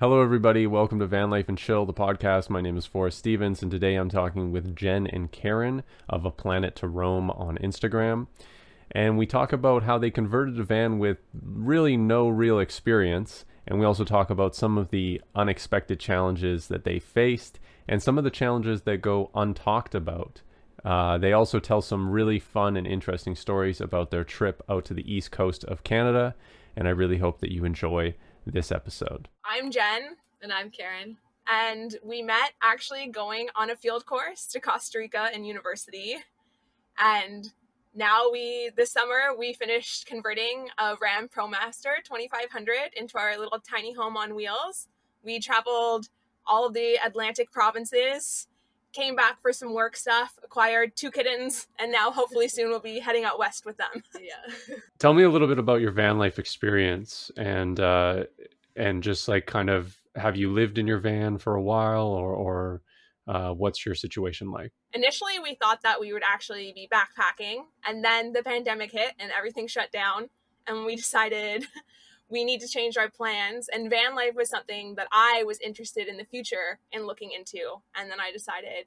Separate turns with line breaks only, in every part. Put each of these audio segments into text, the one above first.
Hello, everybody. Welcome to Van Life and Chill, the podcast. My name is Forrest Stevens, and today I'm talking with Jen and Karen of A Planet to Roam on Instagram. And we talk about how they converted a van with really no real experience. And we also talk about some of the unexpected challenges that they faced and some of the challenges that go untalked about. Uh, they also tell some really fun and interesting stories about their trip out to the east coast of Canada. And I really hope that you enjoy this episode.
I'm Jen.
And I'm Karen.
And we met actually going on a field course to Costa Rica and university. And now we, this summer, we finished converting a Ram ProMaster 2500 into our little tiny home on wheels. We traveled all of the Atlantic provinces, came back for some work stuff, acquired two kittens, and now hopefully soon we'll be heading out west with them.
Yeah.
Tell me a little bit about your van life experience and uh, and just like kind of have you lived in your van for a while or or uh, what's your situation like?
Initially, we thought that we would actually be backpacking, and then the pandemic hit and everything shut down, and we decided we need to change our plans. And van life was something that I was interested in the future in looking into, and then I decided,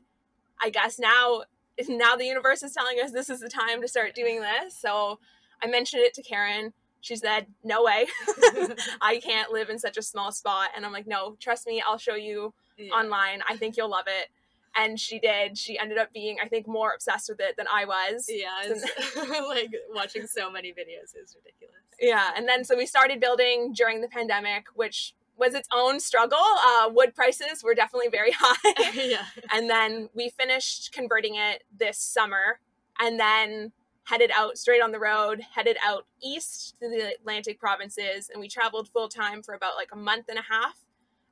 I guess now now the universe is telling us this is the time to start doing this. So I mentioned it to Karen. She said, "No way, I can't live in such a small spot." And I'm like, "No, trust me, I'll show you
yeah.
online. I think you'll love it." And she did. She ended up being, I think, more obsessed with it than I was.
Yeah, like watching so many videos is ridiculous.
Yeah, and then so we started building during the pandemic, which was its own struggle. Uh, wood prices were definitely very high.
yeah.
and then we finished converting it this summer and then headed out straight on the road, headed out east to the Atlantic provinces, and we traveled full time for about like a month and a half,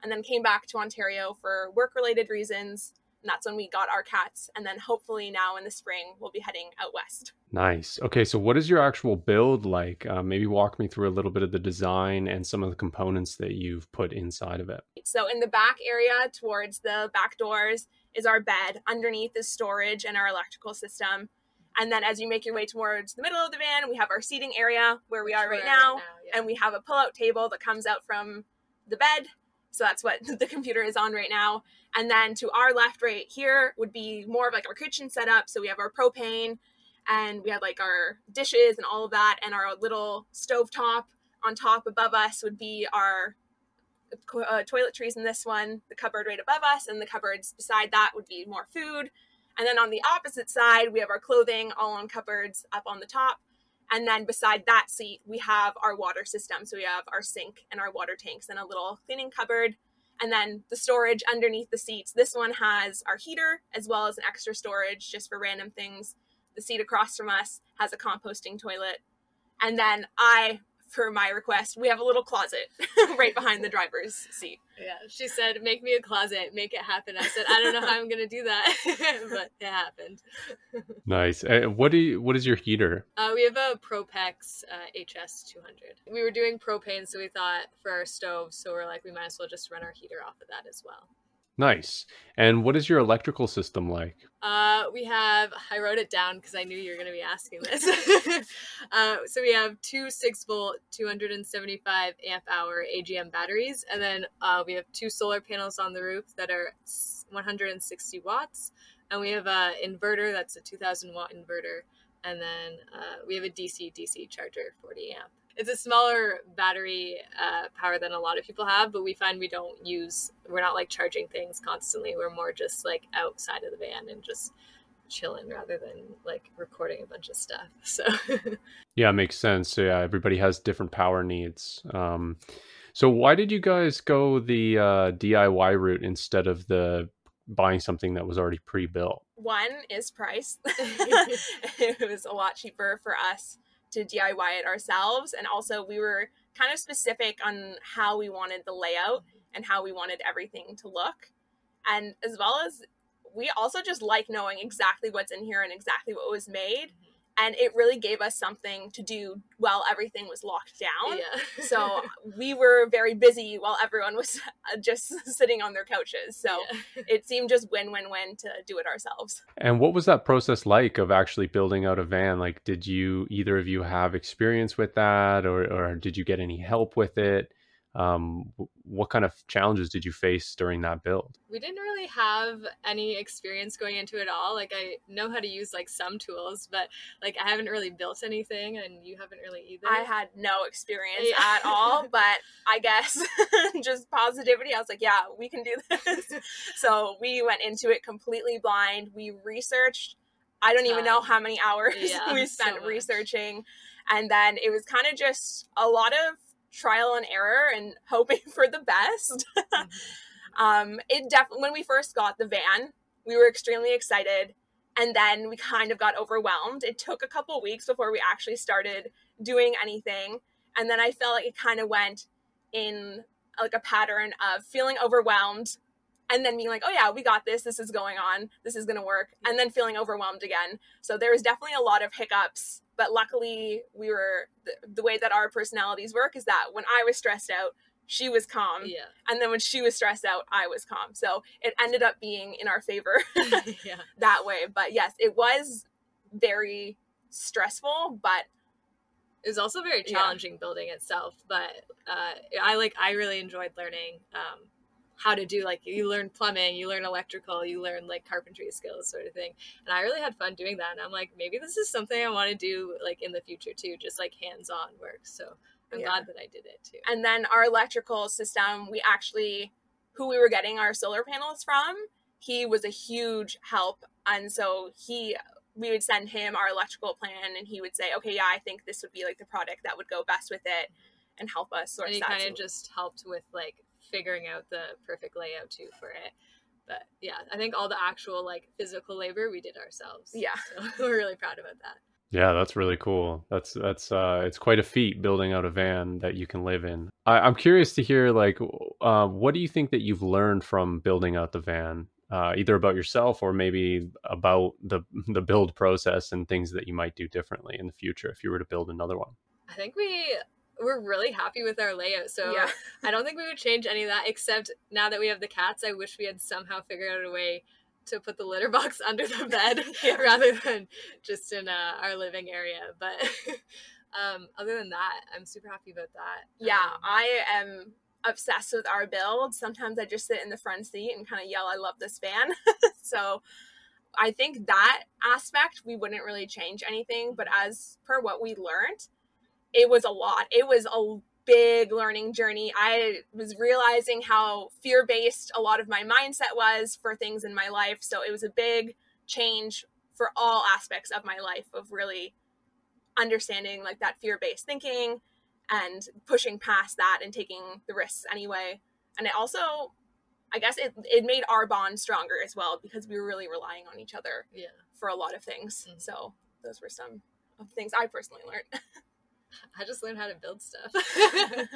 and then came back to Ontario for work related reasons. And that's when we got our cats. And then hopefully now in the spring, we'll be heading out west.
Nice. Okay, so what is your actual build like? Uh, maybe walk me through a little bit of the design and some of the components that you've put inside of it.
So, in the back area towards the back doors is our bed. Underneath is storage and our electrical system. And then as you make your way towards the middle of the van, we have our seating area where we are right
Right
now.
now, yeah.
And we have a pull out table that comes out from the bed. So that's what the computer is on right now. And then to our left, right here, would be more of like our kitchen setup. So we have our propane and we have like our dishes and all of that, and our little stove top on top above us would be our uh, toiletries in this one, the cupboard right above us, and the cupboards beside that would be more food. And then on the opposite side, we have our clothing all on cupboards up on the top. And then beside that seat, we have our water system. So we have our sink and our water tanks and a little cleaning cupboard. And then the storage underneath the seats. This one has our heater as well as an extra storage just for random things. The seat across from us has a composting toilet. And then I, for my request, we have a little closet right behind the driver's seat.
Yeah. She said, make me a closet, make it happen. I said, I don't know how I'm going to do that, but it happened.
Nice. Uh, what do you, what is your heater?
Uh, we have a Propex uh, HS 200. We were doing propane, so we thought for our stove, so we're like, we might as well just run our heater off of that as well.
Nice. And what is your electrical system like?
Uh, we have, I wrote it down because I knew you were going to be asking this. uh, so we have two 6 volt, 275 amp hour AGM batteries, and then uh, we have two solar panels on the roof that are 160 watts, and we have a inverter that's a 2000 watt inverter, and then uh, we have a DC DC charger, 40 amp. It's a smaller battery uh, power than a lot of people have, but we find we don't use, we're not like charging things constantly. We're more just like outside of the van and just chilling rather than like recording a bunch of stuff. So,
Yeah, makes sense. So yeah, everybody has different power needs. Um, so why did you guys go the uh, DIY route instead of the buying something that was already pre-built?
One is price. it was a lot cheaper for us to DIY it ourselves. And also, we were kind of specific on how we wanted the layout and how we wanted everything to look. And as well as we also just like knowing exactly what's in here and exactly what was made. And it really gave us something to do while everything was locked down.
yeah.
So we were very busy while everyone was uh, just sitting on their couches. So
Yeah.
it seemed just win win win to do it ourselves.
And what was that process like of actually building out a van? Like, did you either of you have experience with that, or or did you get any help with it? Um, what kind of challenges did you face during that build?
We didn't really have any experience going into it all. Like I know how to use like some tools, but like I haven't really built anything, and you haven't really either.
I had no experience
Yeah.
at all, but I guess just positivity. I was like, yeah, we can do this. so we went into it completely blind. We researched. I don't even know how many hours
Yeah,
we spent
much.
researching. And then it was kind of just a lot of trial and error and hoping for the best. um, it definitely, when we first got the van, we were extremely excited. And then we kind of got overwhelmed. It took a couple weeks before we actually started doing anything. And then I felt like it kind of went in like a pattern of feeling overwhelmed and then being like, oh yeah, we got this. This is going on. This is going to work. And then feeling overwhelmed again. So there was definitely a lot of hiccups. But luckily, we were the, the way that our personalities work is that when I was stressed out, she was calm.
yeah,
And then when she was stressed out, I was calm. So it ended up being in our favor
yeah.
that way. But yes, it was very stressful, but
It was also very
Yeah.
challenging building itself, but uh, I like I really enjoyed learning um, how to do like you learn plumbing, you learn electrical, you learn like carpentry skills sort of thing, and I really had fun doing that. And I'm like, maybe this is something I want to do like in the future too, just like hands-on work. So I'm
Yeah.
glad that I did it too.
and then our electrical system we actually who we were getting our solar panels from he was a huge help and so he we would send him our electrical plan and he would say okay yeah i think this would be like the product that would go best with it and help us source
and he
that
kind of just helped with like figuring out the perfect layout too for it. But yeah, I think all the actual like physical labor we did ourselves.
Yeah.
so we're really proud about that.
Yeah, that's really cool. That's that's uh, it's quite a feat building out a van that you can live in. I, I'm curious to hear like, uh, what do you think that you've learned from building out the van, uh, either about yourself or maybe about the the build process and things that you might do differently in the future if you were to build another one.
I think we we're really happy with our layout. So
yeah
I don't think we would change any of that except now that we have the cats, I wish we had somehow figured out a way to put the litter box under the bed
Yeah.
rather than just in uh, our living area. But um, other than that, I'm super happy about that.
yeah
Um,
i am obsessed with our build sometimes i just sit in the front seat and kind of yell i love this van so i think that aspect we wouldn't really change anything but as per what we learned it was a lot it was a big learning journey i was realizing how fear-based a lot of my mindset was for things in my life so it was a big change for all aspects of my life of really understanding like that fear-based thinking and pushing past that and taking the risks anyway. And it also, I guess, it, it made our bond stronger as well because we were really relying on each other
yeah.
for a lot of things.
Mhm.
So those were some of the things I personally learned.
I just learned how to build stuff.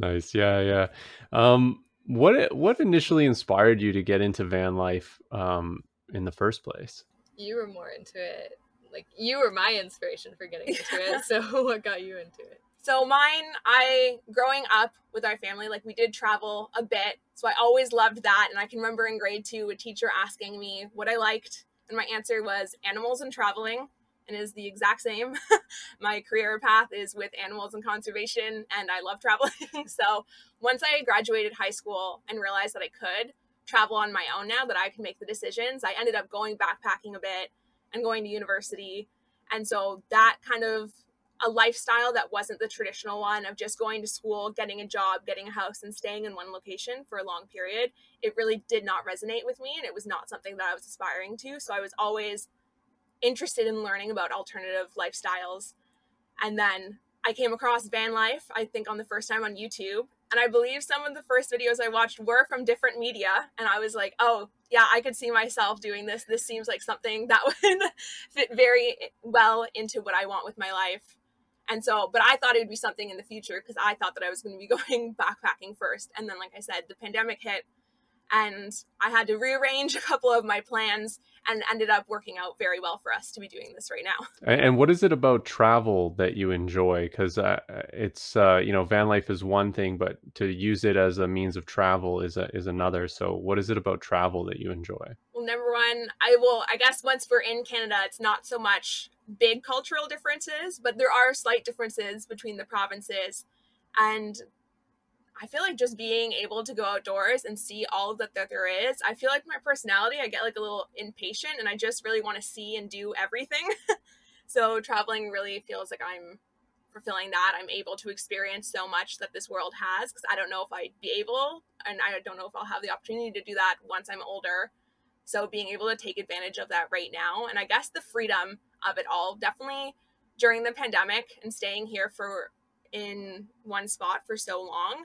Nice, yeah, yeah. Um, what what initially inspired you to get into van life um, in the first place?
you were more into it. Like you were my inspiration for getting into it. So what got you into it?
So mine, I growing up with our family, like we did travel a bit. So I always loved that. And I can remember in grade two, a teacher asking me what I liked. And my answer was animals and traveling. And is the exact same. my career path is with animals and conservation, and I love traveling. so once I graduated high school and realized that I could travel on my own now, that I could make the decisions, I ended up going backpacking a bit and going to university. And so that kind of a lifestyle that wasn't the traditional one of just going to school, getting a job, getting a house, and staying in one location for a long period, it really did not resonate with me. And it was not something that I was aspiring to. So I was always interested in learning about alternative lifestyles. And then I came across van life, I think, on the first time on YouTube. And I believe some of the first videos I watched were from different media. And I was like, oh, yeah, I could see myself doing this. This seems like something that would fit very well into what I want with my life. And so, but I thought it would be something in the future because I thought that I was going to be going backpacking first. And then, like I said, the pandemic hit and I had to rearrange a couple of my plans and ended up working out very well for us to be doing this right now.
And, what is it about travel that you enjoy? Because uh, it's uh, you know van life is one thing, but to use it as a means of travel is a, is another. So what is it about travel that you enjoy?
Well, number one, I will, I guess once we're in Canada, it's not so much big cultural differences, but there are slight differences between the provinces. And I feel like just being able to go outdoors and see all that there is. I feel like my personality, I get like a little impatient and I just really want to see and do everything. so traveling really feels like I'm fulfilling that. I'm able to experience so much that this world has because I don't know if I'd be able and I don't know if I'll have the opportunity to do that once I'm older. So being able to take advantage of that right now and I guess the freedom of it all definitely during the pandemic and staying here for in one spot for so long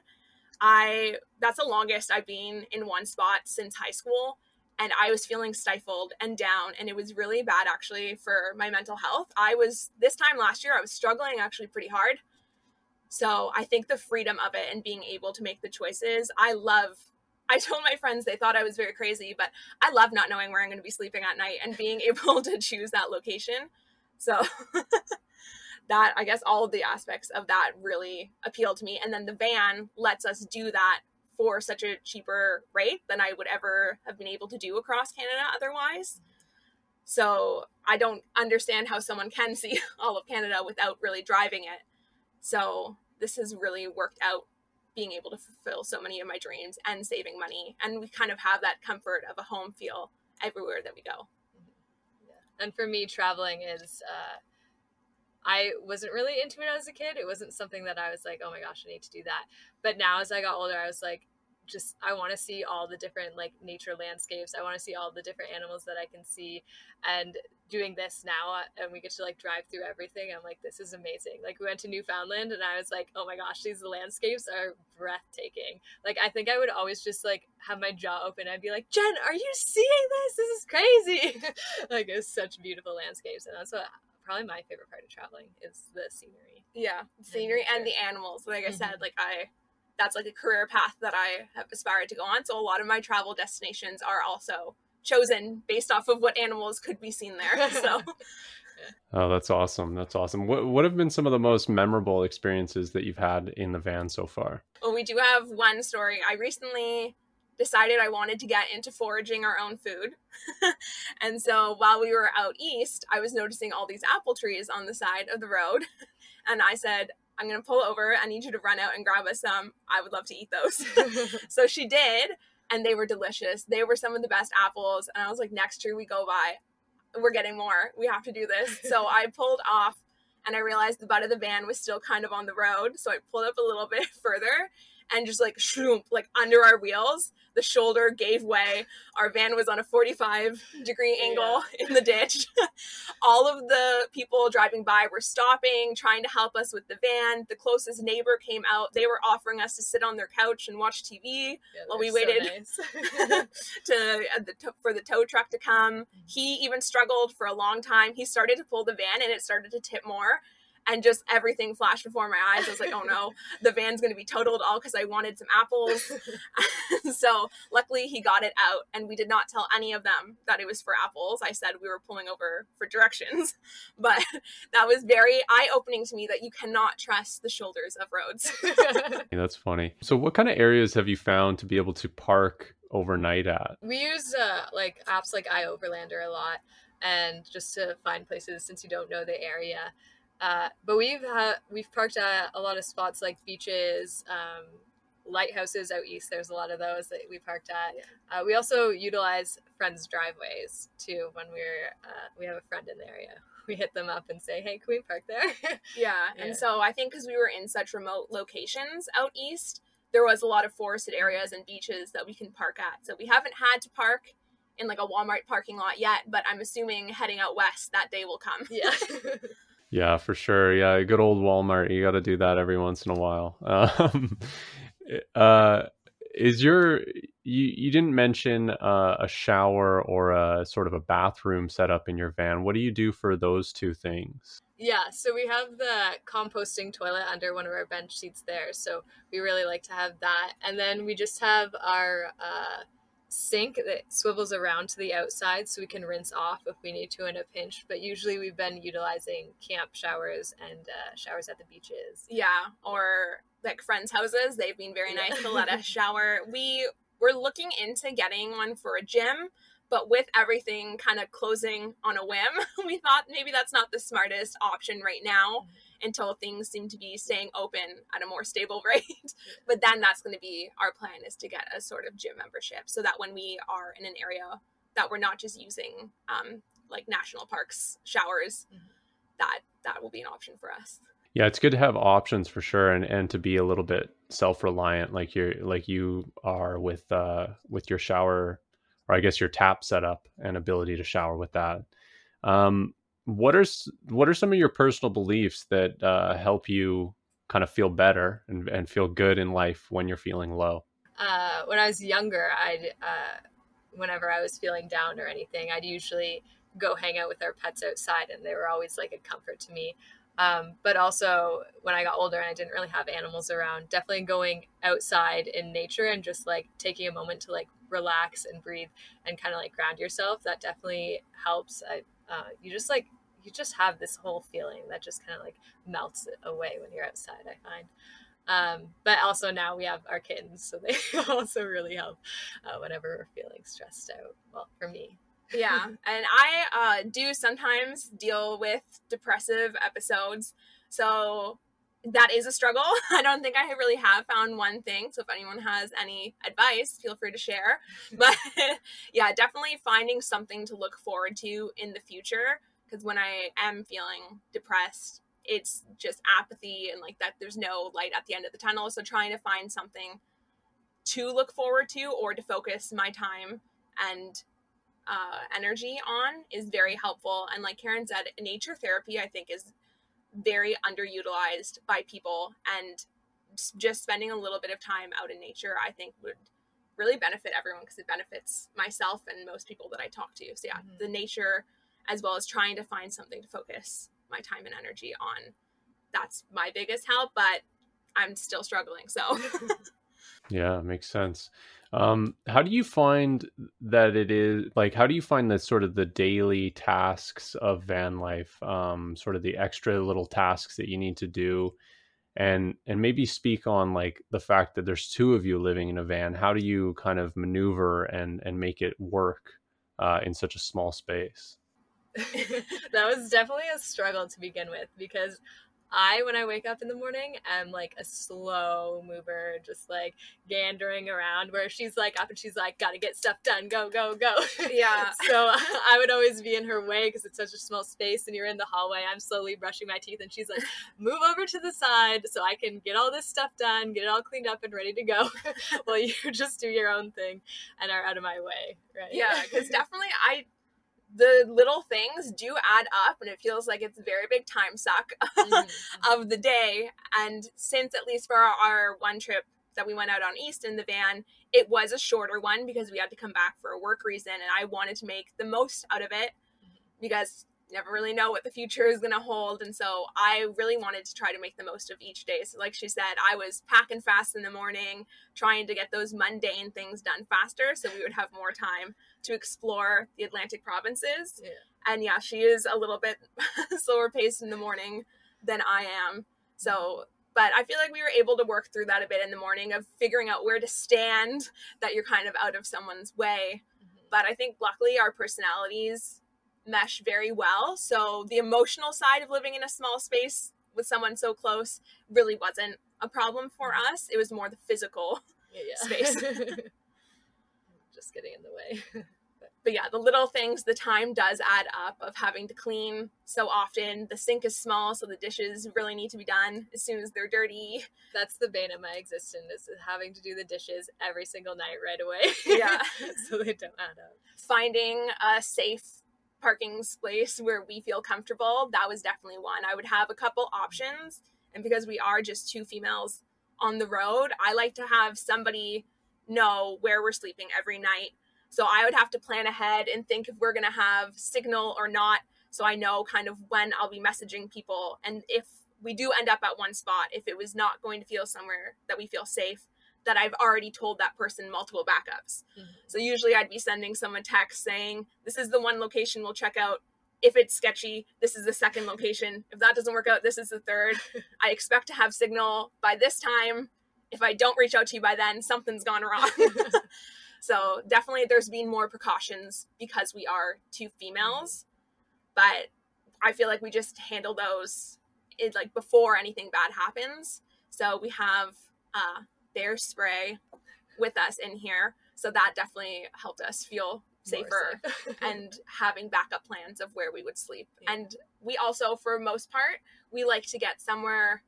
I that's the longest I've been in one spot since high school and I was feeling stifled and down and it was really bad actually for my mental health. I was this time last year I was struggling actually pretty hard. So, I think the freedom of it and being able to make the choices, I love I told my friends they thought I was very crazy, but I love not knowing where I'm going to be sleeping at night and being able to choose that location. So, that I guess all of the aspects of that really appeal to me. And then the van lets us do that for such a cheaper rate than I would ever have been able to do across Canada otherwise. So I don't understand how someone can see all of Canada without really driving it. So this has really worked out being able to fulfill so many of my dreams and saving money. And we kind of have that comfort of a home feel everywhere that we go.
And for me, traveling is uh, I wasn't really into it as a kid. It wasn't something that I was like, oh my gosh, I need to do that. But now as I got older, I was like, just I want to see all the different like nature landscapes. I want to see all the different animals that I can see. And doing this now, and we get to like drive through everything. I'm like, this is amazing. Like we went to Newfoundland, and I was like, oh my gosh, these landscapes are breathtaking. Like I think I would always just like have my jaw open. I'd be like, Jen, are you seeing this? This is crazy. like it's such beautiful landscapes, and that's what probably my favorite part of traveling is the scenery.
Yeah, scenery and, and the animals. Like I mm-hmm. said, like I that's like a career path that I have aspired to go on. So a lot of my travel destinations are also chosen based off of what animals could be seen there. So
Oh, that's awesome. That's awesome. What what have been some of the most memorable experiences that you've had in the van so far?
Well, we do have one story. I recently decided I wanted to get into foraging our own food. and so while we were out east, I was noticing all these apple trees on the side of the road. And I said, I'm going to pull over. I need you to run out and grab us some. I would love to eat those. so she did. And they were delicious. They were some of the best apples. And I was like, next tree we go by, we're getting more. We have to do this. So I pulled off and I realized the butt of the van was still kind of on the road. So I pulled up a little bit further and just like shroom, like under our wheels, the shoulder gave way. Our van was on a 45 degree angle yeah. in the ditch. All of the people driving by were stopping, trying to help us with the van. The closest neighbor came out. They were offering us to sit on their couch and watch TV yeah, while we waited so nice. to, uh, the, for the tow truck to come. Mm-hmm. He even struggled for a long time. He started to pull the van and it started to tip more and just everything flashed before my eyes. I was like, oh no, the van's going to be totaled all because I wanted some apples. so luckily he got it out and we did not tell any of them that it was for apples. I said we were pulling over for directions, but that was very eye opening to me that you cannot trust the shoulders of roads.
That's funny. So what kind of areas have you found to be able to park overnight at?
We use uh, like apps like iOverlander a lot and just to find places since you don't know the area. Uh, but we've had we've parked at a lot of spots like beaches, um, lighthouses out east. There's a lot of those that we parked at. Yeah. Uh, we also utilize friends' driveways too when we're uh, we have a friend in the area. We hit them up and say, "Hey, can we park there?"
yeah. yeah. And so I think because we were in such remote locations out east, there was a lot of forested areas and beaches that we can park at. So we haven't had to park in like a Walmart parking lot yet, but I'm assuming heading out west that day will come.
Yeah.
Yeah, for sure. Yeah, good old Walmart. You got to do that every once in a while. Um, uh, is your you you didn't mention uh, a shower or a sort of a bathroom setup in your van? What do you do for those two things?
Yeah, so we have the composting toilet under one of our bench seats there. So we really like to have that, and then we just have our. Uh, sink that swivels around to the outside so we can rinse off if we need to in a pinch. But usually we've been utilizing camp showers and uh, showers at the beaches.
Yeah, or like friends' houses. They've been very nice to let us shower. We we're looking into getting one for a gym, But with everything kind of closing on a whim, we thought maybe that's not the smartest option right now until things seem to be staying open at a more stable rate. but then that's going to be our plan is to get a sort of gym membership so that when we are in an area that we're not just using um, like national parks showers, mm-hmm. that that will be an option for us.
Yeah, it's good to have options for sure, and and to be a little bit self reliant, like you're like you are with uh with your shower, or I guess your tap setup and ability to shower with that. Um, what are what are some of your personal beliefs that uh, help you kind of feel better and, and feel good in life when you're feeling low?
Uh, when I was younger, I'd uh, whenever I was feeling down or anything, I'd usually go hang out with our pets outside, and they were always like a comfort to me. Um, but also when I got older and I didn't really have animals around, definitely going outside in nature and just like taking a moment to like relax and breathe and kind of like ground yourself. That definitely helps. I, uh, you just like you just have this whole feeling that just kind of like melts away when you're outside. I find. Um, but also now we have our kittens, so they also really help uh, whenever we're feeling stressed out. Well, for me,
yeah, and I uh, do sometimes deal with depressive episodes, so that is a struggle. I don't think I really have found one thing. So if anyone has any advice, feel free to share. But yeah, definitely finding something to look forward to in the future. Because when I am feeling depressed, it's just apathy and like that there's no light at the end of the tunnel. So trying to find something to look forward to or to focus my time and uh, energy on is very helpful. And like Karen said, nature therapy, I think, is very underutilized by people. And just spending a little bit of time out in nature, I think, would really benefit everyone because it benefits myself and most people that I talk to. So, yeah, mm-hmm. the nature, as well as trying to find something to focus my time and energy on. That's my biggest help, but I'm still struggling. So,
yeah, makes sense. Um, how do you find that it is like? How do you find that sort of the daily tasks of van life, um, sort of the extra little tasks that you need to do, and and maybe speak on like the fact that there's two of you living in a van. How do you kind of maneuver and and make it work uh, in such a small space?
that was definitely a struggle to begin with because I, when I wake up in the morning, am like a slow mover, just like gandering around. Where she's like up and she's like, "Gotta get stuff done, go, go, go."
Yeah.
so I would always be in her way because it's such a small space, and you're in the hallway. I'm slowly brushing my teeth, and she's like, "Move over to the side so I can get all this stuff done, get it all cleaned up and ready to go." while you just do your own thing and are out of my way, right?
Yeah, because definitely I the little things do add up and it feels like it's a very big time suck mm-hmm. of the day and since at least for our, our, one trip that we went out on east in the van it was a shorter one because we had to come back for a work reason and i wanted to make the most out of it mm-hmm. because never really know what the future is going to hold. And so I really wanted to try to make the most of each day. So, like she said, I was packing fast in the morning, trying to get those mundane things done faster so we would have more time to explore the Atlantic provinces. Yeah. And yeah, she is a little bit slower paced in the morning than I am. So, but I feel like we were able to work through that a bit in the morning of figuring out where to stand that you're kind of out of someone's way. Mm-hmm. But I think luckily our personalities mesh very well. So the emotional side of living in a small space with someone so close really wasn't a problem for mm-hmm. us. It was more the physical yeah. space.
Just getting in the way.
but yeah, the little things, the time does add up of having to clean so often. The sink is small, so the dishes really need to be done as soon as they're dirty.
That's the bane of my existence is having to do the dishes every single night right away.
Yeah.
so they don't add up.
Finding a safe parking space where we feel comfortable, that was definitely one. I would have a couple options. And because we are just two females on the road, I like to have somebody know where we're sleeping every night. So I would have to plan ahead and think if we're going to have signal or not. So I know kind of when I'll be messaging people. And if we do end up at one spot, if it was not going to feel somewhere that we feel safe, that I've already told that person multiple backups. Mm-hmm. So usually I'd be sending someone text saying, This is the one location we'll check out. If it's sketchy, this is the second location. If that doesn't work out, this is the third. I expect to have signal by this time. If I don't reach out to you by then, something's gone wrong. So definitely there's been more precautions because we are two females, but I feel like we just handle those it like before anything bad happens. So we have uh, bear spray with us in here, so that definitely helped us feel safer
safe.
and having backup plans of where we would sleep.
Yeah.
And we also, for most part, we like to get somewhere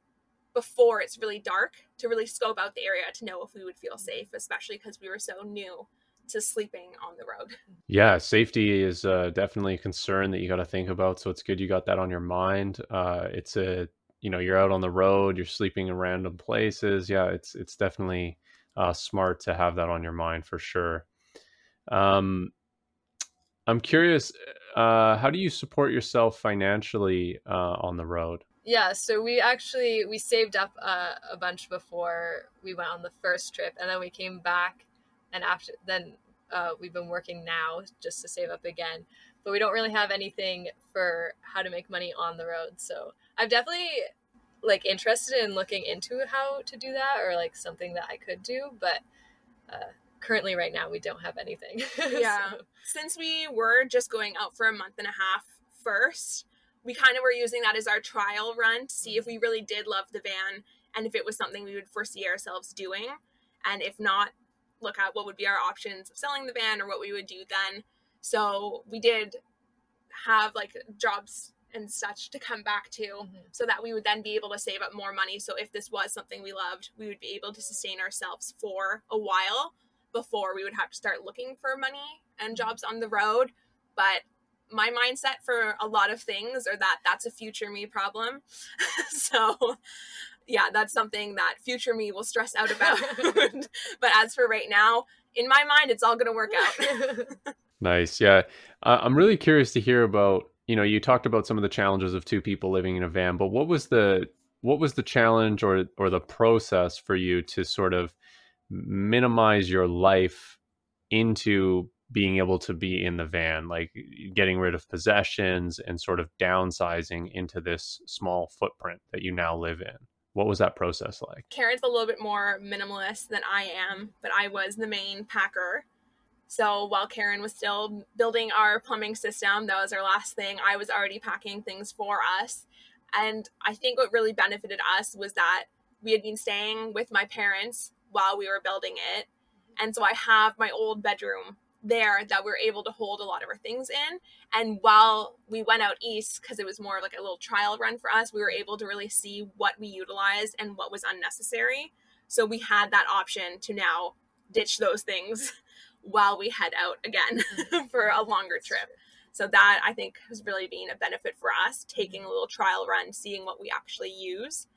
before it's really dark to really scope out the area to know if we would feel safe, especially because we were so new to sleeping on the road.
Yeah, safety is uh, definitely a concern that you got to think about. So it's good you got that on your mind. Uh, it's a you know you're out on the road, you're sleeping in random places. Yeah, it's it's definitely uh, smart to have that on your mind for sure. Um, I'm curious, uh, how do you support yourself financially uh, on the road?
Yeah, so we actually we saved up uh, a bunch before we went on the first trip, and then we came back, and after then uh, we've been working now just to save up again. But we don't really have anything for how to make money on the road. So I'm definitely like interested in looking into how to do that, or like something that I could do. But uh, currently, right now, we don't have anything.
Yeah.
So-
Since we were just going out for a month and a half first, we kind of were using that as our trial run to see if we really did love the van and if it was something we would foresee ourselves doing. And if not, look at what would be our options of selling the van or what we would do then. So we did have like jobs and such to come back to
Mhm.
so that we would then be able to save up more money. So if this was something we loved, we would be able to sustain ourselves for a while before we would have to start looking for money and jobs on the road. But my mindset for a lot of things or that that's a future me problem. so yeah, that's something that future me will stress out about. but as for right now, in my mind, it's all going to work out.
Nice. Yeah. Uh, I'm really curious to hear about, you know, you talked about some of the challenges of two people living in a van, but what was the what was the challenge or or the process for you to sort of minimize your life into being able to be in the van, like getting rid of possessions and sort of downsizing into this small footprint that you now live in? What was that process like?
Karen's a little bit more minimalist than I am, but I was the main packer. So while Karen was still building our plumbing system, that was our last thing, I was already packing things for us. And I think what really benefited us was that we had been staying with my parents while we were building it. And so I have my old bedroom there that we are able to hold a lot of our things in. And while we went out east, because it was more like a little trial run for us, we were able to really see what we utilized and what was unnecessary. So we had that option to now ditch those things while we head out again for a longer trip. So that I think has really been a benefit for us, taking mm-hmm. a little trial run, seeing what we actually use.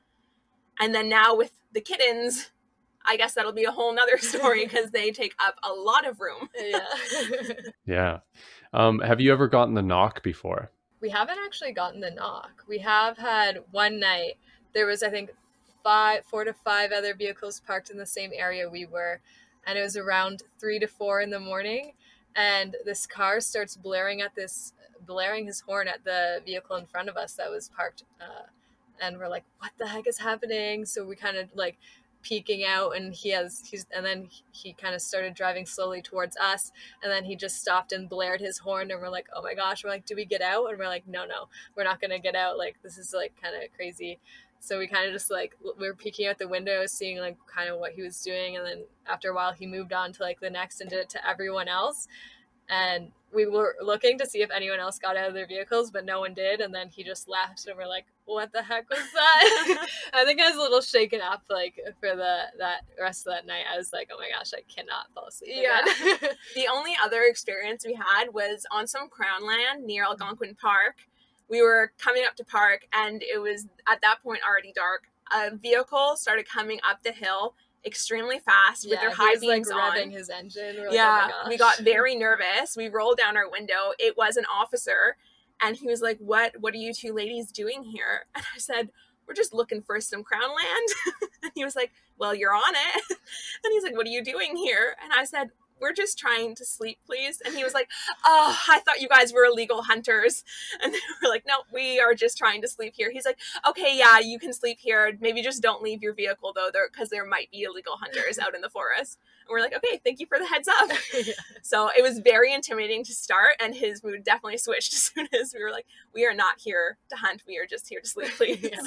And then now with the kittens, I guess that'll be a whole nother story because they take up a lot of room.
yeah.
Yeah. Um, have you ever gotten the knock before?
we haven't actually gotten the knock. We have had one night. There was, I think, five, four to five other vehicles parked in the same area we were, and it was around three to four in the morning. And this car starts blaring at this, blaring his horn at the vehicle in front of us that was parked. Uh, and we're like, "What the heck is happening?" So we kind of like peeking out, and he has he's, and then he kind of started driving slowly towards us, and then he just stopped and blared his horn and we're like oh my gosh we're like do we get out? And we're like no no we're not gonna get out like this is like kind of crazy. So we kind of just like we were peeking out the window seeing like kind of what he was doing and then after a while he moved on to like the next and did it to everyone else and we were looking to see if anyone else got out of their vehicles but no one did and then he just left and we're like what the heck was that i think i was a little shaken up like for the that rest of that night i was like oh my gosh i cannot fall asleep
Yeah.
again.
The only other experience we had was on some crown land near mm-hmm. Algonquin Park. We were coming up to park, and it was at that point already dark. A vehicle started coming up the hill extremely fast with their high
was,
beams
like
on.
his engine. We're like,
yeah,
oh
we got very nervous. We rolled down our window. It was an officer, and he was like, "What? What are you two ladies doing here?" And I said, "We're just looking for some crown land." and he was like, "Well, you're on it." and he's like, "What are you doing here?" And I said, "We're just trying to sleep, please." And he was like, "Oh, I thought you guys were illegal hunters." And they were like, "No, we are just trying to sleep here." He's like, "Okay, yeah, you can sleep here. Maybe just don't leave your vehicle though, there because there might be illegal hunters out in the forest." And we're like, okay, thank you for the heads up.
yeah.
So it was very intimidating to start, and his mood definitely switched as soon as we were like, we are not here to hunt, we are just here to sleep, please.
Yeah.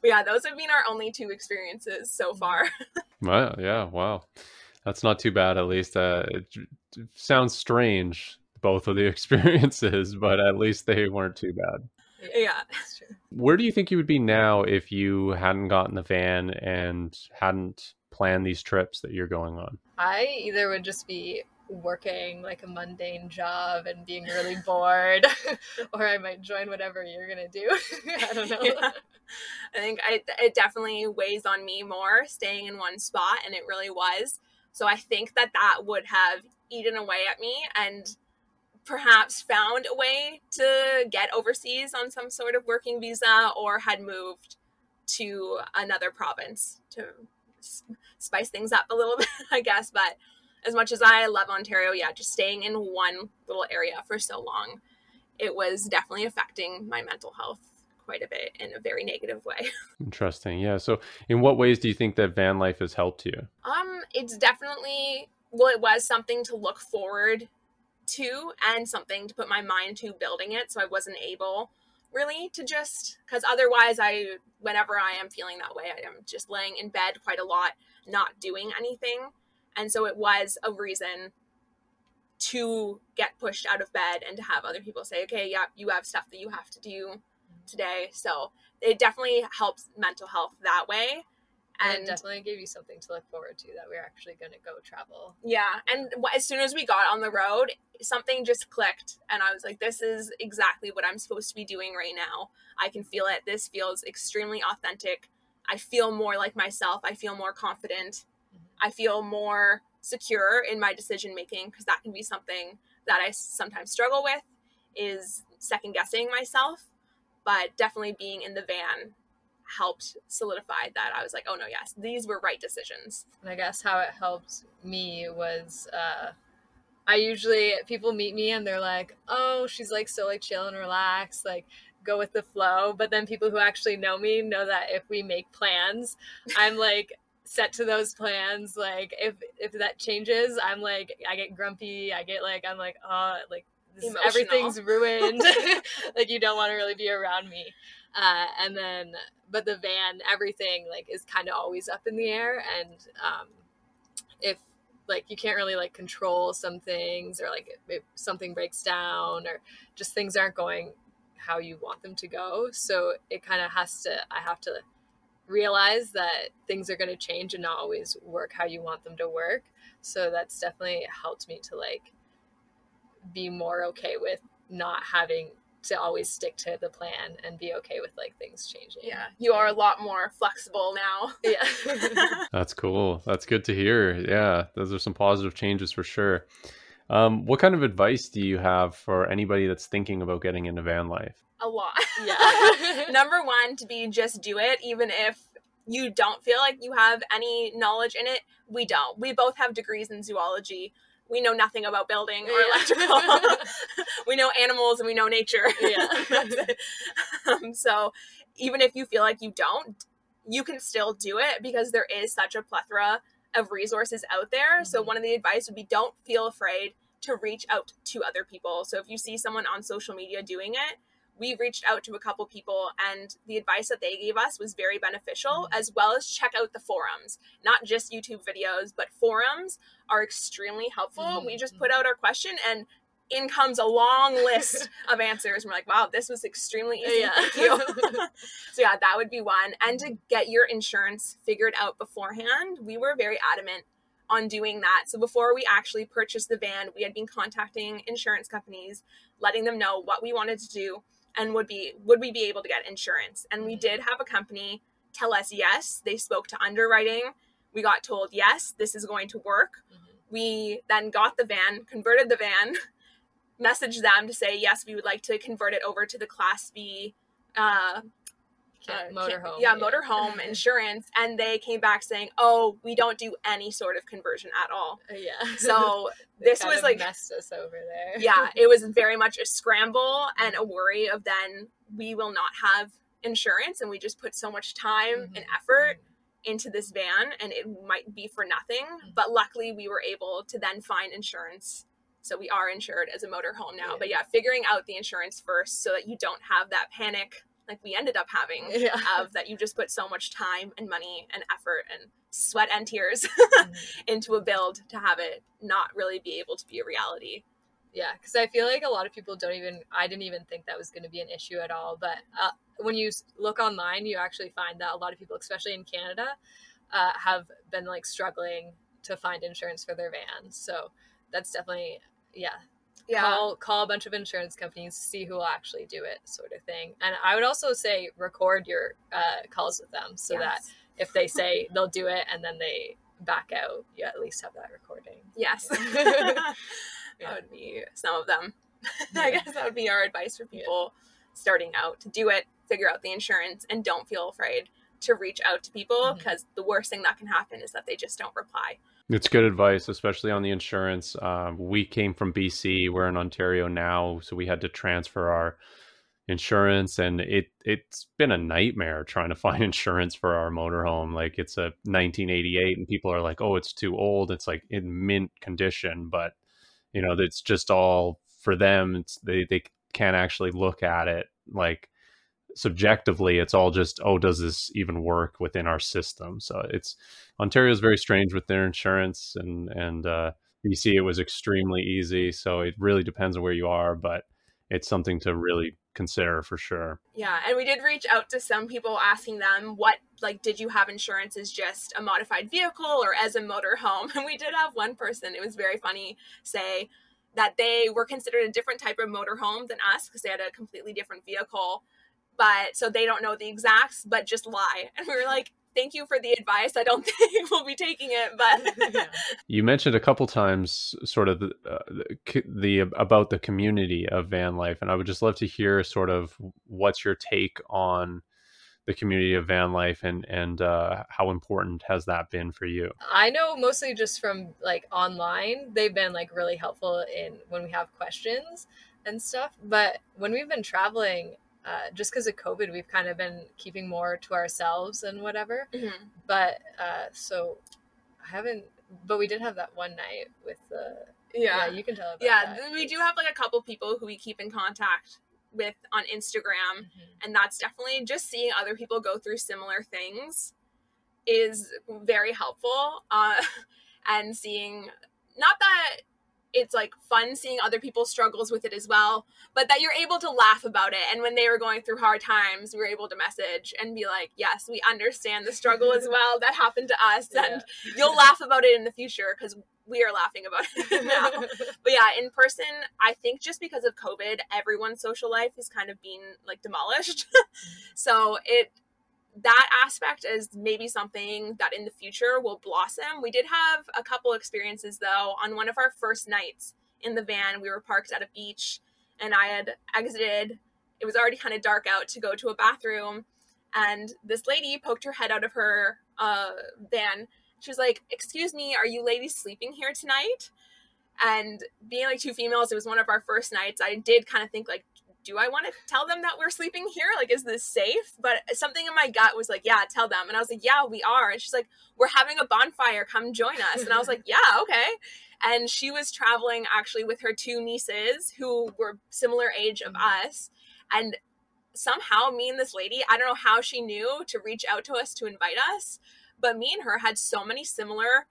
But yeah, those have been our only two experiences so
Mhm.
far.
Wow, yeah, wow. That's not too bad, at least. Uh, it, it sounds strange, both of the experiences, but at least they weren't too bad.
yeah.
That's true.
Where do you think you would be now if you hadn't gotten the van and hadn't planned these trips that you're going on?
I either would just be working like a mundane job and being really bored, or I might join whatever you're gonna do. I don't know.
Yeah. I think I, it definitely weighs on me more staying in one spot, and it really was. So I think that that would have eaten away at me and perhaps found a way to get overseas on some sort of working visa or had moved to another province to spice things up a little bit, I guess. But as much as I love Ontario, yeah, just staying in one little area for so long, it was definitely affecting my mental health quite a bit in a very negative way.
Interesting. Yeah. So, in what ways do you think that van life has helped you?
Um, it's definitely well, it was something to look forward to and something to put my mind to building it. So I wasn't able really to just because otherwise, I whenever I am feeling that way, I am just laying in bed quite a lot, not doing anything, and so it was a reason to get pushed out of bed and to have other people say, "Okay, yeah, you have stuff that you have to do today." So it definitely helps mental health that way.
and
And
definitely gave you something to look forward to that we're actually going to go travel.
Yeah, and as soon as we got on the road, something just clicked, and I was like, "This is exactly what I'm supposed to be doing right now. I can feel it. This feels extremely authentic. I feel more like myself. I feel more confident. Mm-hmm. I feel more secure in my decision making because that can be something that I sometimes struggle with is second guessing myself. But definitely being in the van helped solidify that. I was like, "Oh no, yes, these were right decisions."
And I guess how it helped me was uh, I usually people meet me and they're like, "Oh, she's like so like chill and relaxed, like go with the flow." But then people who actually know me know that if we make plans, I'm like set to those plans. Like if if that changes, I'm like I get grumpy. I get like I'm like oh like this, everything's ruined. like you don't want to really be around me. Uh, and then but the van everything like is kind of always up in the air and um, if like you can't really like control some things or like if, if something breaks down or just things aren't going how you want them to go so it kind of has to i have to realize that things are going to change and not always work how you want them to work so that's definitely helped me to like be more okay with not having to always stick to the plan and be okay with like things changing
Yeah, you are a lot more flexible now.
yeah
That's cool. That's good to hear. Yeah, those are some positive changes for sure. Um, what kind of advice do you have for anybody that's thinking about getting into van life?
a lot.
Yeah.
Number one, to be just do it, even if you don't feel like you have any knowledge in it. We don't. We both have degrees in zoology. We know nothing about building or
Yeah.
electrical. we know animals and we know nature.
Yeah.
Um, so even if you feel like you don't, you can still do it because there is such a plethora of resources out there. So
Mhm.
one of the advice would be don't feel afraid to reach out to other people. So if you see someone on social media doing it, we reached out to a couple people and the advice that they gave us was very beneficial mm-hmm. as well as check out the forums. Not just youtube videos but forums are extremely helpful.
Mhm,
we just put mm-hmm. out our question and in comes a long list of answers. And we're like wow this was extremely easy.
Yeah.
thank you. So yeah that would be one. And to mm-hmm. get your insurance figured out beforehand we were very adamant on doing that. So before we actually purchased the van we had been contacting insurance companies letting them know what we wanted to do and would be would we be able to get insurance? And we did have a company tell us yes. They spoke to underwriting. We got told yes this is going to work.
Mhm.
we then got the van converted the van messaged them to say yes we would like to convert it over to the class b uh, uh,
motorhome.
yeah, motorhome insurance, and they came back saying, "Oh, we don't do any sort of conversion at all."
yeah.
So this was like,
messed us over there.
yeah, it was very much a scramble and a worry of then we will not have insurance, and we just put so much time and
Mhm.
effort into this van and it might be for nothing. But luckily, we were able to then find insurance. So we are insured as a motorhome now.
Yeah.
But yeah, figuring out the insurance first so that you don't have that panic like we ended up having
Yeah.
of that you just put so much time and money and effort and sweat and tears into a build to have it not really be able to be a reality.
Yeah, because I feel like a lot of people don't even. I didn't even think that was going to be an issue at all. But uh, when you look online, you actually find that a lot of people, especially in Canada, uh, have been like struggling to find insurance for their vans. So that's definitely yeah.
Yeah.
Call call a bunch of insurance companies, to see who will actually do it, sort of thing. And I would also say record your uh, calls with them so that if they say they'll do it and then they back out, you at least have that recording.
Yes.
Yeah.
That would be some of them. I guess that would be our advice for people starting out to do it, figure out the insurance, and don't feel afraid to reach out to people because the worst thing that can happen is that they just don't reply.
It's good advice, especially on the insurance. Um, we came from BC. We're in Ontario now, so we had to transfer our insurance, and it it's been a nightmare trying to find insurance for our motorhome. Like it's a 1988, and people are like, "Oh, it's too old." It's like in mint condition, but you know, it's just all for them. It's they they can't actually look at it like subjectively it's all just oh does this even work within our system? So it's ontario is very strange with their insurance and and uh bc it was extremely easy so it really depends on where you are but it's something to really consider for sure.
Yeah, and we did reach out to some people asking them what like did you have insurance as just a modified vehicle or as a motor home And we did have one person, it was very funny, say that they were considered a different type of motorhome than us because they had a completely different vehicle. But so they don't know the exacts, but just lie. And we were like, thank you for the advice. I don't think we'll be taking it, but
Yeah.
you mentioned a couple times sort of the, uh, the the about the community of van life and i would just love to hear sort of what's your take on the community of van life and and uh, how important has that been for you
I know mostly just from like online, they've been like really helpful in when we have questions and stuff. But when we've been traveling, uh, just because of COVID, we've kind of been keeping more to ourselves and whatever.
Mhm.
But uh, so I haven't, but we did have that one night with the,
yeah.
yeah, you can tell about
Yeah,
that.
we do have like a couple people who we keep in contact with on Instagram,
Mhm.
and that's definitely just seeing other people go through similar things is very helpful. Uh, and seeing not that it's like fun seeing other people's struggles with it as well, but that you're able to laugh about it. And when they were going through hard times, we were able to message and be like, "Yes, we understand the struggle as well that happened to us, and you'll laugh about it in the future because we are laughing about it now." but yeah, in person, I think just because of COVID, everyone's social life is kind of being like demolished. so it that aspect is maybe something that in the future will blossom. We did have a couple experiences though. On one of our first nights in the van, we were parked at a beach and I had exited. It was already kind of dark out to go to a bathroom and this lady poked her head out of her uh, van. She was like, "Excuse me, are you ladies sleeping here tonight?" And being like two females, it was one of our first nights. I did kind of think like, do I want to tell them that we're sleeping here? Like, is this safe? But something in my gut was like, yeah, tell them. And I was like, yeah, we are. And she's like, we're having a bonfire. Come join us. And I was like, yeah, okay. And she was traveling actually with her two nieces who were similar age of mm-hmm. us. And somehow me and this lady, I don't know how she knew to reach out to us to invite us, but me and her had so many similar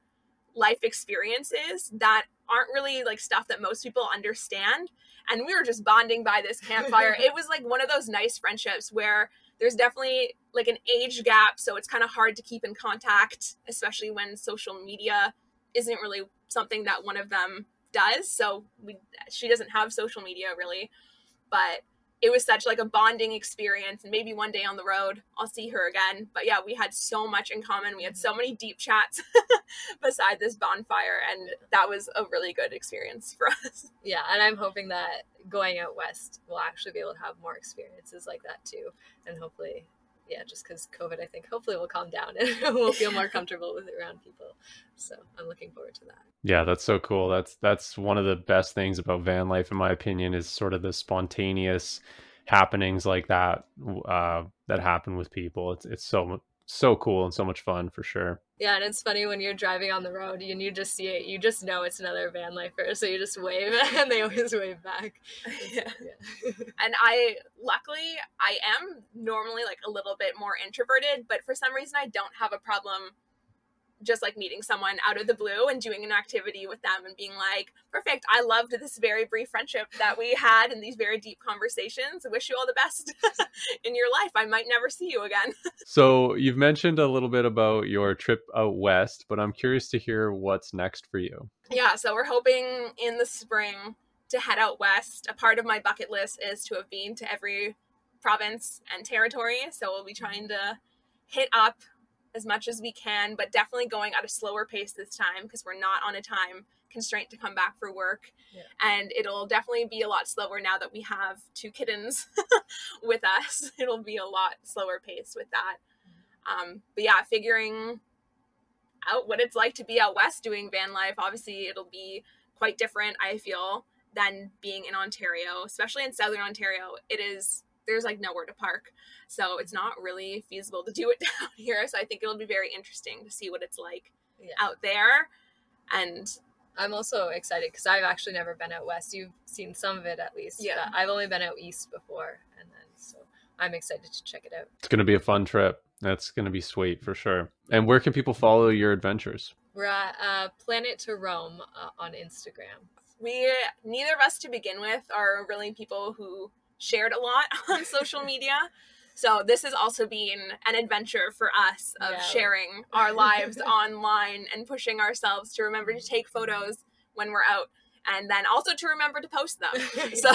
life experiences that aren't really like stuff that most people understand and we were just bonding by this campfire. It was like one of those nice friendships where there's definitely like an age gap so it's kind of hard to keep in contact especially when social media isn't really something that one of them does. So we she doesn't have social media really. But it was such like a bonding experience and maybe one day on the road I'll see her again. But yeah we had so much in common. We had so many deep chats beside this bonfire and that was a really good experience for us.
Yeah and i'm hoping that going out west we'll actually be able to have more experiences like that too and hopefully yeah just because covid i think hopefully will calm down and we'll feel more comfortable with it around people so i'm looking forward to that
Yeah, that's so cool. That's that's one of the best things about van life, in my opinion, is sort of the spontaneous happenings like that uh, that happen with people. It's it's so so cool and so much fun for sure.
Yeah, and it's funny when you're driving on the road and you just see it, you just know it's another van lifer, so you just wave and they always wave back.
Yeah.
Yeah.
And I, luckily, I am normally like a little bit more introverted, but for some reason, I don't have a problem just like meeting someone out of the blue and doing an activity with them and being like, perfect, I loved this very brief friendship that we had and these very deep conversations. Wish you all the best in your life. I might never see you again.
So you've mentioned a little bit about your trip out west, but I'm curious to hear what's next for you.
Yeah, so we're hoping in the spring to head out west. A part of my bucket list is to have been to every province and territory. So we'll be trying to hit up as much as we can, but definitely going at a slower pace this time because we're not on a time constraint to come back for work.
Yeah.
And it'll definitely be a lot slower now that we have two kittens with us. It'll be a lot slower pace with that. Um, but yeah, figuring out what it's like to be out west doing van life. Obviously, it'll be quite different, I feel, than being in Ontario, especially in southern Ontario. It is there's like nowhere to park. So it's not really feasible to do it down here. So I think it'll be very interesting to see what it's like
Yeah.
out there. And
I'm also excited because I've actually never been out west. You've seen some of it at least.
Yeah.
I've only been out east before, and then so I'm excited to check it out.
It's going to be a fun trip. That's going to be sweet for sure. And where can people follow your adventures?
We're at uh, Planet to Rome uh, on Instagram.
we, neither of us to begin with, are really people who shared a lot on social media. So this has also been an adventure for us of
Yeah.
sharing our lives online and pushing ourselves to remember to take photos when we're out and then also to remember to post them. So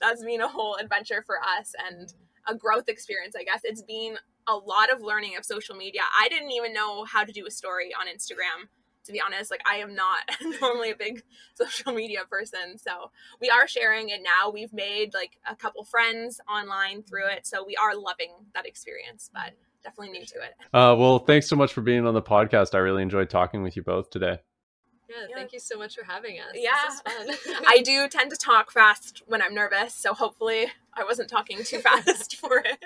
that's been a whole adventure for us and a growth experience, I guess. It's been a lot of learning of social media. I didn't even know how to do a story on Instagram, to be honest. Like, I am not normally a big social media person. So, we are sharing it now. We've made like a couple friends online through it. So, we are loving that experience, but definitely new to it.
Uh, well, thanks so much for being on the podcast. I really enjoyed talking with you both today.
Yeah,
Yeah.
thank you so much for having us.
Yeah.
this is fun.
I do tend to talk fast when I'm nervous. So, hopefully, I wasn't talking too fast for it.